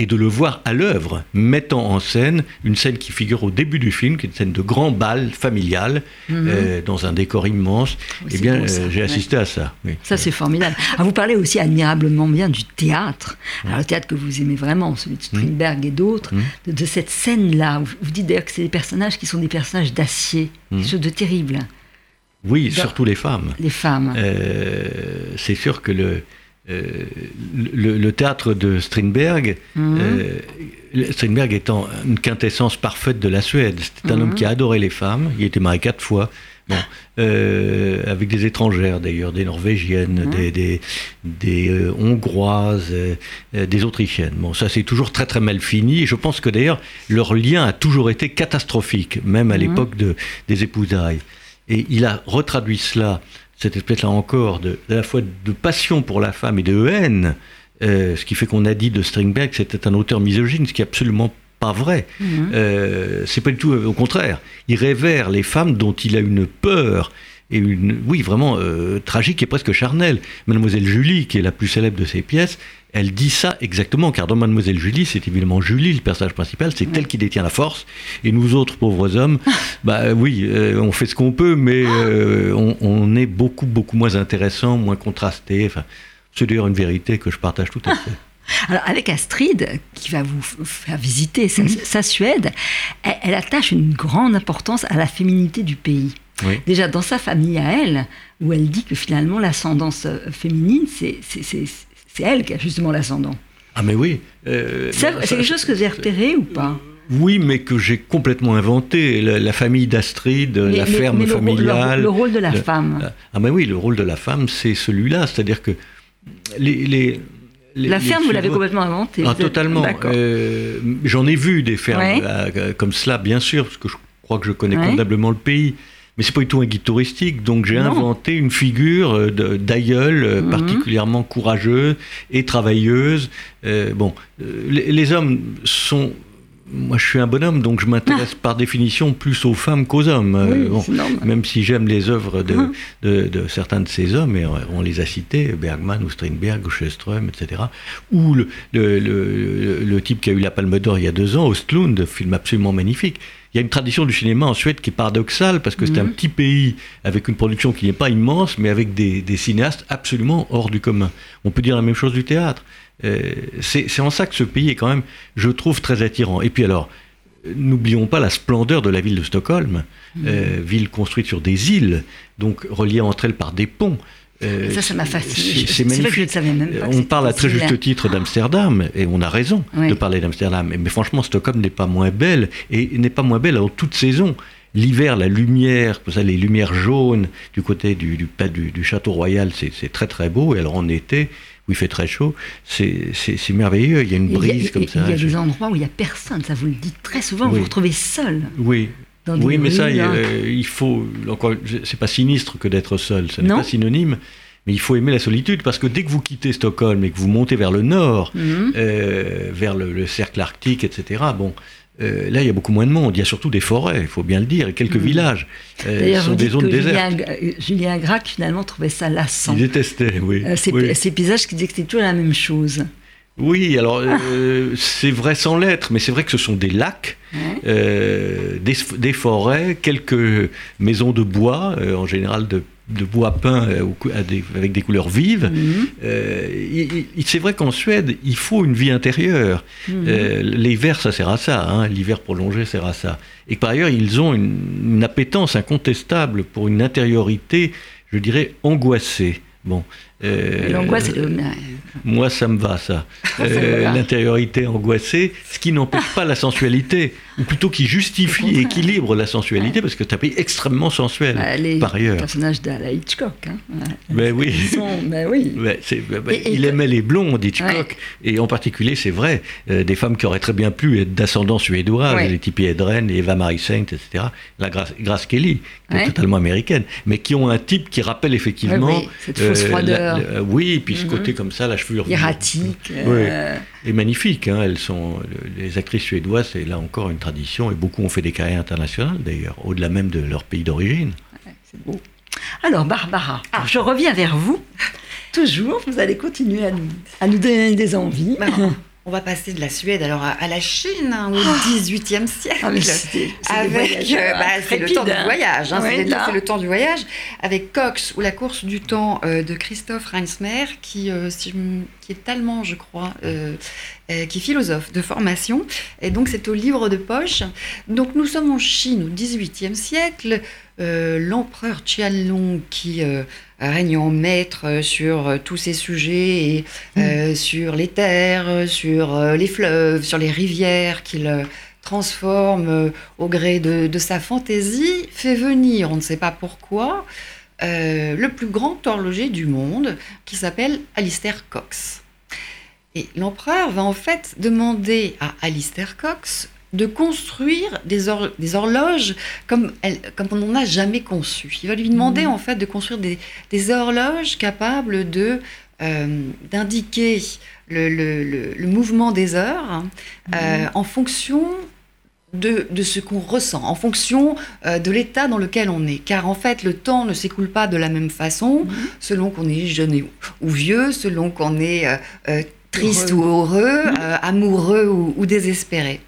et de le voir à l'œuvre, mettant en scène une scène qui figure au début du film, qui est une scène de grand bal familial, mhm. euh, dans un décor immense. eh bien, euh, j'ai assisté à ça. Ça, c'est formidable. Ah, vous parlez aussi admirablement bien du théâtre. Alors, le théâtre que vous aimez vraiment, celui de Strindberg et d'autres, de, cette scène-là. Vous, dites d'ailleurs que c'est des personnages qui sont des personnages d'acier, quelque chose de terrible. Oui, surtout les femmes. Les femmes. Euh, c'est sûr que le, euh, le, théâtre de Strindberg, mhm. euh, Strindberg étant une quintessence parfaite de la Suède, c'était un homme qui a mhm. adoré les femmes, il était marié quatre fois, euh, avec des étrangères d'ailleurs, des Norvégiennes, mhm. des, des, Hongroises, des Autrichiennes. Bon, ça c'est toujours très très mal fini. Et je pense que d'ailleurs leur lien a toujours été catastrophique, même à l'époque de, des épousailles. Et il a retraduit cela cette espèce là encore de, à la fois de passion pour la femme et de haine, euh, ce qui fait qu'on a dit de Stringberg que c'était un auteur misogyne, ce qui est absolument pas vrai. Mhm. Euh, c'est pas du tout au contraire. Il révère les femmes dont il a une peur et une, oui, vraiment euh, tragique et presque charnelle. Mademoiselle Julie, qui est la plus célèbre de ses pièces, elle dit ça exactement, car dans Mademoiselle Julie, c'est évidemment Julie, le personnage principal, c'est elle qui détient la force, et nous autres pauvres hommes, bah oui, euh, on fait ce qu'on peut, mais euh, on, est beaucoup, beaucoup moins intéressant, moins contrasté. Enfin, c'est d'ailleurs une vérité que je partage tout à fait. Alors avec Astrid, qui va vous faire visiter sa, mhm. Suède, elle, attache une grande importance à la féminité du pays. Déjà dans sa famille à elle, où elle dit que finalement l'ascendance euh, féminine, c'est elle qui a justement l'ascendant. Ah mais oui. Euh, c'est quelque chose que vous avez repéré ou pas? Oui, mais que j'ai complètement inventé. La, famille d'Astrid, la ferme familiale. Le, rôle de la femme. Ah mais oui, le rôle de la femme, c'est celui-là. C'est-à-dire que les, la ferme, vous l'avez complètement inventée. Ah, totalement. Euh, J'en ai vu des fermes Ouais. euh, comme cela, bien sûr, parce que je crois que je connais Ouais. convenablement le pays. Mais c'est pas du tout un guide touristique, donc j'ai inventé une figure euh, d'aïeul euh, Mhm. particulièrement courageuse et travailleuse. Euh, bon, les, les hommes sont. Moi, je suis un bonhomme, donc je m'intéresse par définition plus aux femmes qu'aux hommes. Euh, Ah. Oui, bon, c'est normal. même si j'aime les œuvres de, de, de certains de ces hommes, et on les a cités, Bergman ou Strindberg ou Sjöström, etc. Ou le, le, le- le type qui a eu la Palme d'Or il y a deux ans, Ostlund, film absolument magnifique. Il y a une tradition du cinéma en Suède qui est paradoxale parce que c'est un Mhm. petit pays avec une production qui n'est pas immense, mais avec des, des cinéastes absolument hors du commun. On peut dire la même chose du théâtre. Euh, c'est en ça que ce pays est quand même, je trouve, très attirant. Et puis alors, n'oublions pas la splendeur de la ville de Stockholm, euh, ville construite sur des îles, donc reliée entre elles par des ponts. Euh, Ça, ça m'a fasciné. c'est- vrai que je magnifique. ne savais même pas. On parle à très juste titre d'Amsterdam, et on a raison Oui. de parler d'Amsterdam. Mais franchement, Stockholm n'est pas moins belle, et n'est pas moins belle en toute saison. L'hiver, la lumière, savez, les lumières jaunes du côté du, du, du- du château royal, c'est c'est très très beau. Et alors en été, où il fait très chaud, c'est merveilleux. Il y a une Il a- brise comme il ça. y a des endroits où il n'y a personne, ça vous le dites très souvent, vous Oui. vous retrouvez seul. Oui, oui, mais ça, rues, là. euh, il faut. Encore, c'est pas sinistre que d'être seul. Ce n'est pas synonyme. Mais il faut aimer la solitude parce que dès que vous quittez Stockholm et que vous montez vers le nord, Mhm. euh, vers le, le cercle arctique, etc. Bon, euh, là il y a beaucoup moins de monde. Il y a surtout des forêts, il faut bien le dire, et quelques Mhm. villages. Euh, ce sont des zones désertes. Julien, euh, Julien Gracq, finalement, trouvait ça lassant. Ils détestaient, oui. Euh, ces, oui. ces paysages qui disaient que c'était toujours la même chose. Oui, alors euh, c'est vrai sans l'être, mais c'est vrai que ce sont des lacs, euh, des, des forêts, quelques maisons de bois, euh, en général de, de bois peint euh, avec des couleurs vives. Mhm. Euh, c'est vrai qu'en Suède, il faut une vie intérieure. Mhm. Euh, L'hiver, ça sert à ça. hein. L'hiver prolongé sert à ça. Et par ailleurs, ils ont une, une appétence incontestable pour une intériorité, je dirais, angoissée. Bon. Euh, L'angoisse, moi, ça me va, ça. Euh. L'intériorité angoissée, ce qui n'empêche pas la sensualité, ou plutôt qui justifie, contraire. équilibre la sensualité, parce que c'est un pays extrêmement sensuel, bah, les par ailleurs. personnages d'Ala Hitchcock. Hein. Ben oui. Sont- ben oui. Et- et il aimait les blondes, Hitchcock, et en particulier, c'est vrai, euh, des femmes qui auraient très bien pu être d'ascendance suédois, Ouais. les Tippi Hedren, Eva Marie Saint, etc., la Grace, Grace Kelly, qui est totalement américaine, mais qui ont un type qui rappelle effectivement... Ouais, oui, cette fausse la- froideur. la- oui, et puis ce Mhm. côté comme ça, la chevelure Erratique. euh, et magnifique. Hein, elles sont, le- les actrices suédoises, c'est là encore une tradition, et beaucoup ont fait des carrières internationales d'ailleurs, au-delà même de leur pays d'origine. C'est beau. Alors, Barbara, je reviens vers vous. Toujours, vous allez continuer à nous, à nous donner des envies. On va passer de la Suède alors à, à la Chine hein, au XVIIIe siècle. Ah, c'est- c'est des avec voyages, euh, bah, c'est le temps du hein. voyage, hein, c'est le temps du voyage avec Cox ou la course du temps euh, de Christophe Reinsmer qui, euh, si qui est allemand je crois, euh, euh, qui est philosophe de formation et donc c'est au livre de poche. Donc nous sommes en Chine au XVIIIe siècle, Euh, l'empereur Qianlong qui en maître euh, sur euh, tous ces sujets et euh, sur les terres, sur les fleuves, sur les rivières qu'il transforme au gré de, de sa fantaisie, fait venir, on ne sait pas pourquoi, euh, le plus grand horloger du monde qui s'appelle Alistair Cox. Et l'empereur va en fait demander à Alistair Cox de construire des, hor- des horloges comme, elle- comme on n'en a jamais conçu. Il va lui demander en fait de construire des, des horloges capables de euh, d'indiquer le, le- le- le mouvement des heures hein, euh, en fonction de, de ce qu'on ressent, en fonction euh, de l'état dans lequel on est. Car en fait, le temps ne s'écoule pas de la même façon selon qu'on est jeune et- ou vieux, selon qu'on est euh, triste Heureux. ou heureux, euh, amoureux ou, ou désespéré.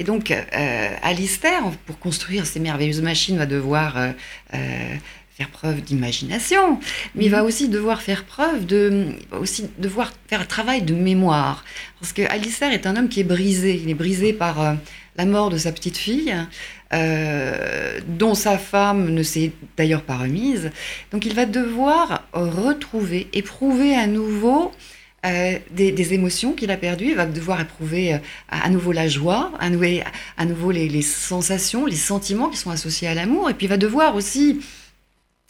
Et donc, euh, Alistair, pour construire ces merveilleuses machines, va devoir euh, euh, faire preuve d'imagination, mais il va aussi devoir faire preuve de, aussi devoir faire un travail de mémoire, parce que Alistair est un homme qui est brisé. Il est brisé par euh, la mort de sa petite fille, euh, dont sa femme ne s'est d'ailleurs pas remise. Donc, il va devoir retrouver, éprouver à nouveau euh, des, des émotions qu'il a perdues. Il va devoir éprouver euh, à, nouveau la joie, à, nouveau, à nouveau les, les sensations, les sentiments qui sont associés à l'amour. Et puis il va devoir aussi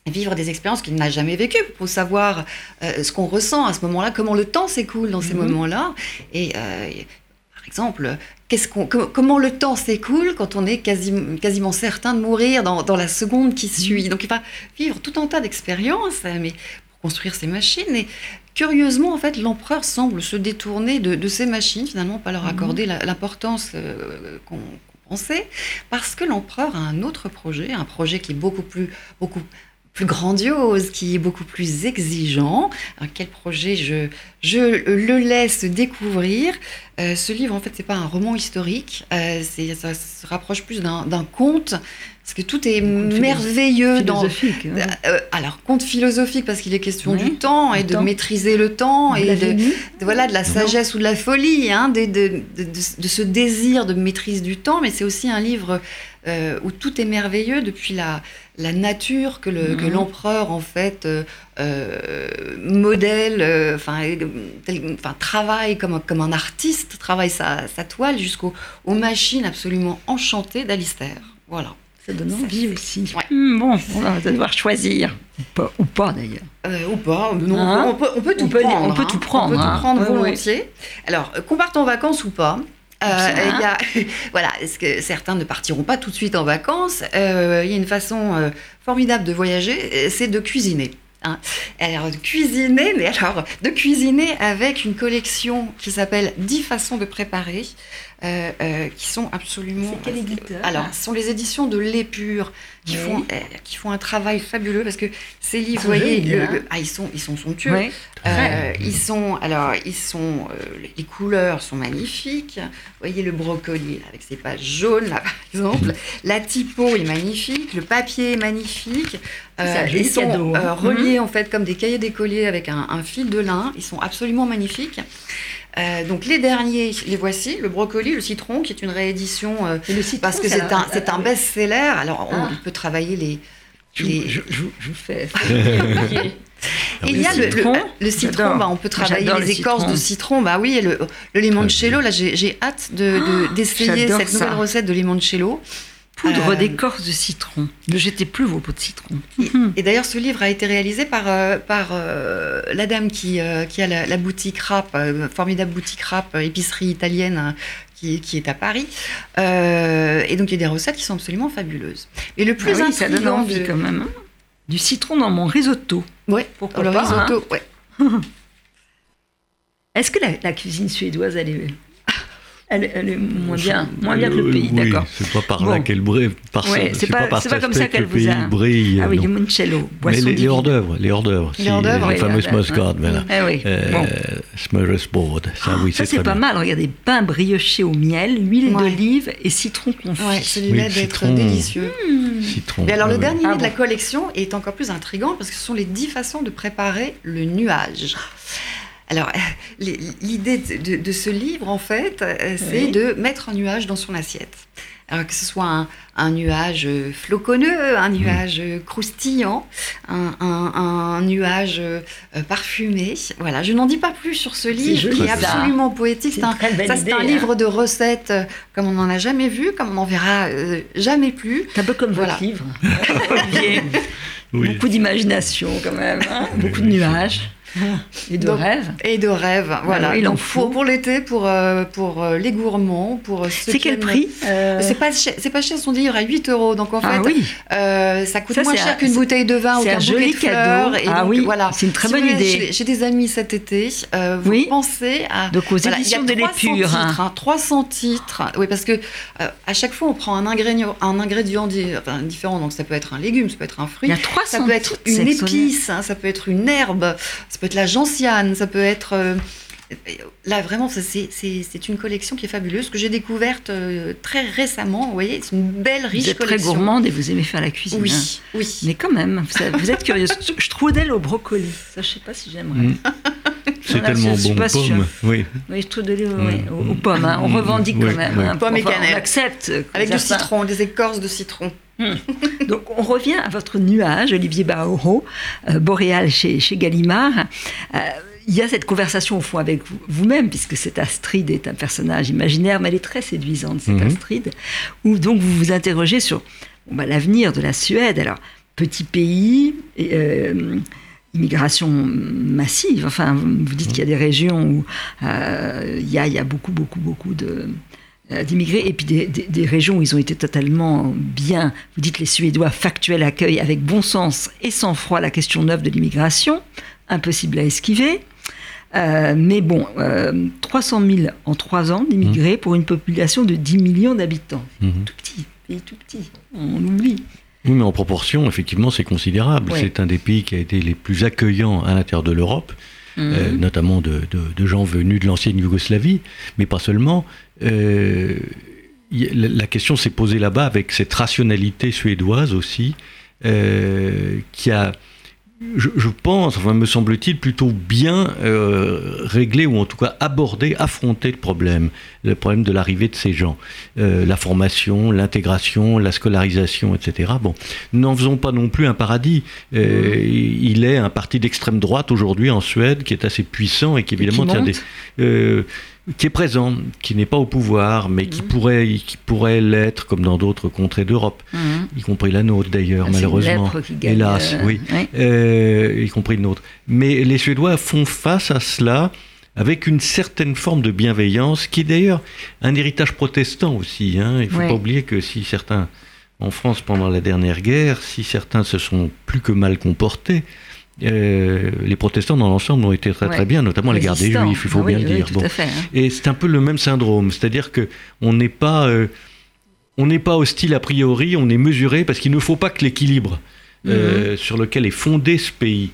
vivre des expériences qu'il n'a jamais vécues pour savoir euh, ce qu'on ressent à ce moment-là, comment le temps s'écoule dans ces Mhm. moments-là. Et par exemple, qu'est-ce qu'on, co- comment le temps s'écoule quand on est quasi- quasiment certain de mourir dans, dans la seconde qui suit. Donc il va vivre tout un tas d'expériences, mais pour construire ces machines. Et curieusement, en fait, l'empereur semble se détourner de, de ces machines, finalement, pas leur accorder la- l'importance euh, qu'on pensait, parce que l'empereur a un autre projet, un projet qui est beaucoup plus, beaucoup plus grandiose, qui est beaucoup plus exigeant. Alors, quel projet je, je le laisse découvrir. Euh, ce livre, en fait, c'est pas un roman historique, euh, ça se rapproche plus d'un conte, parce que tout est merveilleux dans, philosophique. ouais. euh, alors, conte philosophique parce qu'il est question Oui, du temps et de temps. maîtriser le temps et de, voilà, de la sagesse ou de la folie, hein, de, de, ce désir de maîtrise du temps. Mais c'est aussi un livre euh, où tout est merveilleux depuis la, la nature que le- que l'empereur, en fait, euh, euh, modèle, euh, enfin, euh, travaille comme, un- comme un artiste, travaille sa, sa toile jusqu'aux aux machines absolument enchantées d'Alistair. Voilà. Ça donne envie aussi. Ouais. Hmm, bon, on va devoir choisir. Ou pas, ou pas d'ailleurs. Euh, ou pas, non, Hein on, peut, on peut tout On peut- prendre. on peut hein. tout prendre, On peut hein. tout prendre ouais. volontiers. Alors, euh, qu'on parte en vacances ou pas. euh, Absolument. il y a, voilà, est-ce que certains ne partiront pas tout de suite en vacances? Euh, Il y a une façon euh, formidable de voyager, c'est de cuisiner. hein. Alors, de cuisiner, mais alors, de cuisiner avec une collection qui s'appelle 10 façons de préparer, euh, euh, qui sont absolument. C'est quel éditeur Alors, ce sont les éditions de L'Épure qui, Oui. font, euh, qui font un travail fabuleux parce que ces livres, sont vous voyez, jolis, le- le- ah, ils, sont, ils sont somptueux. Euh, ils sont, alors, ils sont, euh, les couleurs sont magnifiques. Vous voyez le brocoli avec ses pages jaunes, là, par exemple. La typo est magnifique, le papier est magnifique. Euh, ils sont hein. euh, reliés en fait comme des cahiers d'écoliers avec un, un fil de lin. Ils sont absolument magnifiques. Euh, donc les derniers, les voici, le brocoli, le citron, qui est une réédition euh, Et le citron, parce que c'est un, c'est un best-seller. Alors on Ah. peut travailler les, Je, les- je, je, je vous fais. Et il Le y a le, le, citron, le citron, bah, on peut travailler les le écorces citron. de citron. Bah oui, et le, le limoncello, là j'ai j'ai hâte de- de- d'essayer j'adore cette nouvelle ça. recette de limoncello. Poudre Euh, d'écorce de citron. Ne jetez plus vos pots de citron. Et d'ailleurs, ce livre a été réalisé par, euh, par euh, la dame qui, qui a la, la boutique rap, formidable boutique rap, épicerie italienne euh, qui, qui est à Paris. Et donc, il y a des recettes qui sont absolument fabuleuses. Et le plus Ah oui, ça donne envie de- quand même. hein. Du citron dans mon risotto. Ouais, Pourquoi le pas, hein. risotto, ouais. Est-ce que la, la cuisine suédoise, elle est, elle, elle est moins bien, moins bien que le Euh, pays, oui, d'accord C'est pas par là qu'elle brille. Par Ouais, ça- c'est pas- c'est cet pas comme ça qu'elle que le vous a- pays brille. Ah oui, non. limoncello, Mais boisson les, les hors d'œuvre, les hors d'œuvre, Les si, hors d'œuvre, les oui, voilà. Eh oui, Euh, bon. smorgasbord, ça oui, Ça, c'est c'est très pas bien. mal. Regardez, pain brioché au miel, huile Ouais. d'olive et citron confit. Ouais, celui-là d'être citron. délicieux. Citron. Mais alors, le dernier Ah de la collection est encore plus intrigant parce que ce sont les dix façons de préparer le nuage. Alors, l'idée de, de- de ce livre, en fait, euh, c'est Oui. de mettre un nuage dans son assiette. Alors que ce soit un, un nuage floconneux, un nuage croustillant, un, un- un nuage euh, parfumé. Voilà, je n'en dis pas plus sur ce livre qui est ça. absolument poétique. C'est un, ça, c'est idée, un hein. livre de recettes euh, comme on n'en a jamais vu, comme on n'en verra euh, jamais plus. C'est un peu comme Voilà. votre livre. Oui. Beaucoup d'imagination quand même. hein. Beaucoup de nuages. Et de Donc, rêves. Et de rêves, voilà. oui, il en faut. pour, pour l'été, pour, euh, pour euh, les gourmands, pour euh, ceux C'est quel aiment- prix euh, C'est pas, cher, c'est pas cher, son livre à 8 euros. Donc en fait, Ah oui, euh, ça coûte Ça, moins cher un- qu'une bouteille de vin ou qu'un joli de fleurs. cadeau. Et Ah donc, oui, voilà. c'est une très Si bonne idée. J'ai, des amis cet été. vous Oui. pensez à. donc aux Voilà, éditions de 300 l'épure. hein. hein, 300 titres. Oui, parce que à chaque fois, on prend un ingrédient, un ingrédient di- enfin, différent. Donc ça peut être un légume, ça peut être un fruit. Il y a 300 Ça peut être une épice, hein, ça peut être une herbe, ça peut être la gentiane, ça peut être. Là, vraiment, c'est- une collection qui est fabuleuse, que j'ai découverte euh, très récemment. Vous voyez, c'est une belle, riche Vous êtes très collection. gourmande et vous aimez faire la cuisine. hein. Oui, oui. Mais quand même, vous, êtes curieuse. Strudel au brocoli. Ça, je sais pas si j'aimerais. Mm. C'est tellement bon, pas sûre. pomme. Oui. Oui, strudel au- Mm. ouais, aux, aux pommes. hein. On Mm. revendique Oui, quand même. oui. hein. Pommes et Enfin, cannelle. On accepte. Avec du citron, des écorces de citron. Donc, on revient à votre nuage, Olivier Baoro, euh, boréal chez, chez Gallimard. Euh, il y a cette conversation au fond avec vous- vous-même, puisque cette Astrid est un personnage imaginaire, mais elle est très séduisante, cette Mhm. Astrid, où donc vous vous interrogez sur bah, l'avenir de la Suède. Alors, petit pays, euh, immigration massive. Enfin, vous dites qu'il y a des régions où euh, il, y a, il, y a, beaucoup, beaucoup, beaucoup de d'immigrés et puis des, des, des, régions où ils ont été totalement bien. Vous dites les Suédois factuels accueillent avec bon sens et sans froid la question neuve de l'immigration, impossible à esquiver. Euh, mais bon, euh, 300 000 en 3 ans d'immigrés mmh. pour une population de 10 millions d'habitants. Mmh. Tout petit, pays tout petit, on l'oublie. Oui, mais en proportion, effectivement, c'est considérable. Ouais. C'est un des pays qui a été les plus accueillants à l'intérieur de l'Europe, mmh. euh, notamment de, de, de, gens venus de l'ancienne Yougoslavie, mais pas seulement. Euh, la question s'est posée là-bas avec cette rationalité suédoise aussi, qui a je, je, pense, enfin me semble-t-il, plutôt bien euh, réglé ou en tout cas abordé, affronté le problème, le problème de l'arrivée de ces gens, euh, la formation, l'intégration, la scolarisation, etc. Bon, n'en faisons pas non plus un paradis. Euh. Il est un parti d'extrême droite aujourd'hui en Suède qui est assez puissant et qui évidemment et qui tient des qui est présent, qui n'est pas au pouvoir, mais mmh. qui pourrait, qui pourrait l'être, comme dans d'autres contrées d'Europe, mmh. y compris la nôtre d'ailleurs, ah, malheureusement. Gagne, Hélas, euh, oui, ouais. euh, y compris le nôtre. Mais les Suédois font face à cela avec une certaine forme de bienveillance, qui est d'ailleurs un héritage protestant aussi. Hein. Il ne faut pas oublier que si certains, en France pendant la dernière guerre, si certains se sont plus que mal comportés, euh, les protestants dans l'ensemble ont été très Ouais. très bien, notamment les gardes des juifs, il faut Ah oui, bien le dire. Bon. fait, hein. Et c'est un peu le même syndrome, c'est-à-dire que on n'est pas, euh, on n'est pas hostile a priori, on est mesuré parce qu'il ne faut pas que l'équilibre Mhm. euh, sur lequel est fondé ce pays,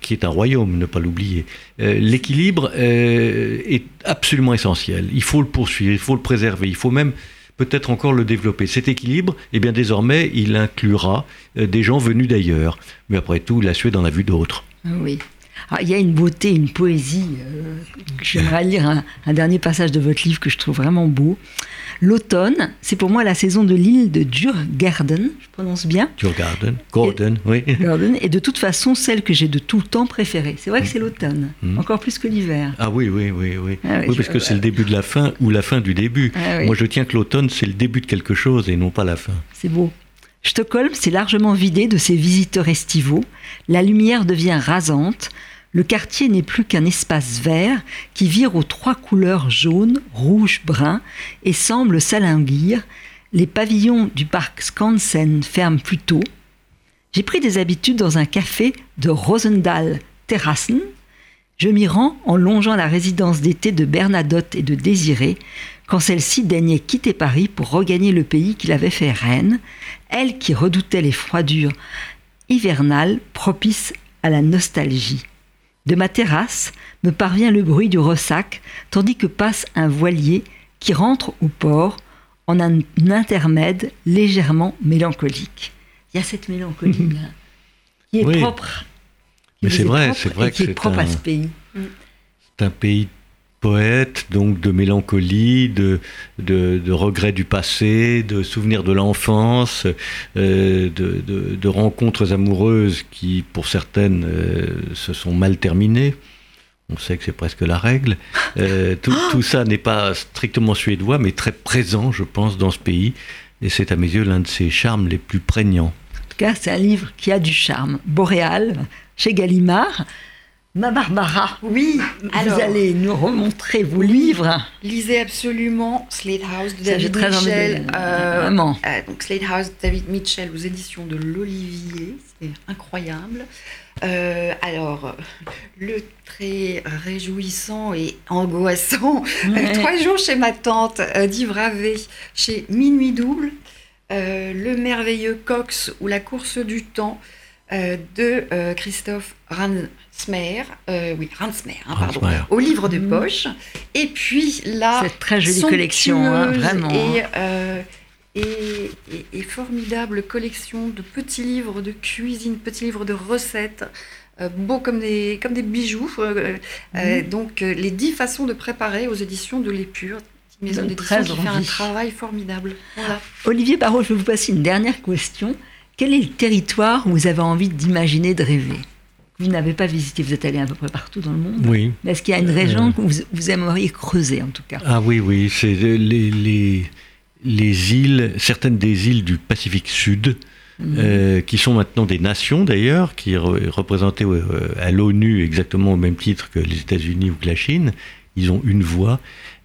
qui est un royaume, ne pas l'oublier, l'équilibre est absolument essentiel. Il faut le poursuivre, il faut le préserver, il faut même peut-être encore le développer. Cet équilibre, eh bien désormais, il inclura euh, des gens venus d'ailleurs. Mais après tout, la Suède en a vu d'autres. Oui. Alors, il y a une beauté, une poésie. Euh, J'aimerais lire un, un, dernier passage de votre livre que je trouve vraiment beau. L'automne, c'est pour moi la saison de l'île de Djurgarden, je prononce bien. Djurgarden, Gordon, oui. Djurgarden, et de toute façon, celle que j'ai de tout le temps préférée. C'est vrai que c'est l'automne, Mm. encore plus que l'hiver. Ah oui, oui, oui, oui. Ah oui, oui, parce je- que c'est le début de la fin ou la fin du début. Ah oui. Moi, je tiens que l'automne, c'est le début de quelque chose et non pas la fin. C'est beau. Stockholm s'est largement vidé de ses visiteurs estivaux. La lumière devient rasante. Le quartier n'est plus qu'un espace vert qui vire aux trois couleurs jaune, rouge, brun et semble s'alinguir. Les pavillons du parc Skansen ferment plus tôt. J'ai pris des habitudes dans un café de Rosendal Terrassen. Je m'y rends en longeant la résidence d'été de Bernadotte et de Désiré, quand celle-ci daignait quitter Paris pour regagner le pays qui l'avait fait reine, elle qui redoutait les froidures hivernales propices à la nostalgie. De ma terrasse me parvient le bruit du ressac, tandis que passe un voilier qui rentre au port en un intermède légèrement mélancolique. Il y a cette mélancolie-là, qui est Oui. propre. Mais qui c'est est vrai, propre c'est vrai et que qui est c'est propre à ce pays. C'est un pays de poètes, donc de mélancolie, de, de, de regrets du passé, de souvenirs de l'enfance, euh, de, de- de rencontres amoureuses qui, pour certaines, euh, se sont mal terminées. On sait que c'est presque la règle. Euh, tout, tout ça n'est pas strictement suédois, mais très présent, je pense, dans ce pays. Et c'est à mes yeux l'un de ses charmes les plus prégnants. En tout cas, c'est un livre qui a du charme. Boréal, chez Gallimard. Ma Barbara, Oui, alors, vous allez nous remontrer vos livres. lisez absolument Slade House de David de Mitchell. le- euh, Vraiment. euh, donc Slade House de David Mitchell aux éditions de l'Olivier, c'est incroyable. Euh, alors, euh, le très réjouissant et angoissant, Ouais. Trois jours chez ma tante euh, d'Yves Ravet, chez Minuit Double, euh, Le merveilleux Cox ou La course du temps euh, de euh, Christophe Ransmer, euh, oui, Ransmer, hein, pardon, au livre de Mhm. poche. Et puis là, Cette très jolie collection, hein, vraiment. Et, euh, et, et- et formidable collection de petits livres de cuisine, petits livres de recettes, euh, beaux comme des, comme des bijoux. euh, euh, donc, euh, les dix façons de préparer aux éditions de l'Épure, maison d'édition très qui fait un travail formidable. Voilà. Olivier Barrault, je vais vous passer une dernière question. Quel est le territoire où vous avez envie d'imaginer, de rêver? Vous n'avez pas visité, vous êtes allé à peu près partout dans le monde. Oui. Est-ce qu'il y a une région que vous, vous aimeriez creuser, en tout cas? Ah oui, oui, c'est les, les, les îles, certaines des îles du Pacifique Sud, mhm. qui sont maintenant des nations d'ailleurs, qui sont représentées à l'ONU exactement au même titre que les États-Unis ou que la Chine. Ils ont une voix.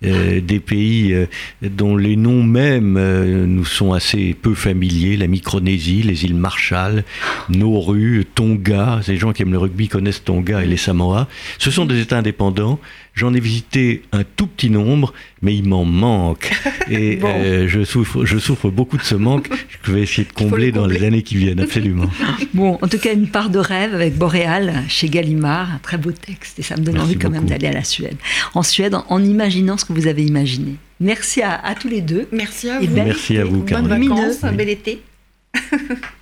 Euh, des pays euh, dont les noms mêmes euh, nous sont assez peu familiers, la Micronésie, les îles Marshall, Nauru, Tonga, ces gens qui aiment le rugby connaissent Tonga et les Samoa. Ce sont des États indépendants. J'en ai visité un tout petit nombre, mais il m'en manque. Et je, souffre, je souffre beaucoup de ce manque. Je vais essayer de combler dans les années qui viennent, absolument. Bon, en tout cas, une part de rêve avec Boréal chez Gallimard, un très beau texte, et ça me donne envie quand même d'aller à la Suède. En Suède, en imaginant ce que vous avez imaginé. Merci à, tous les deux. Merci à vous. Merci à vous, Bonnes vacances, un bel été.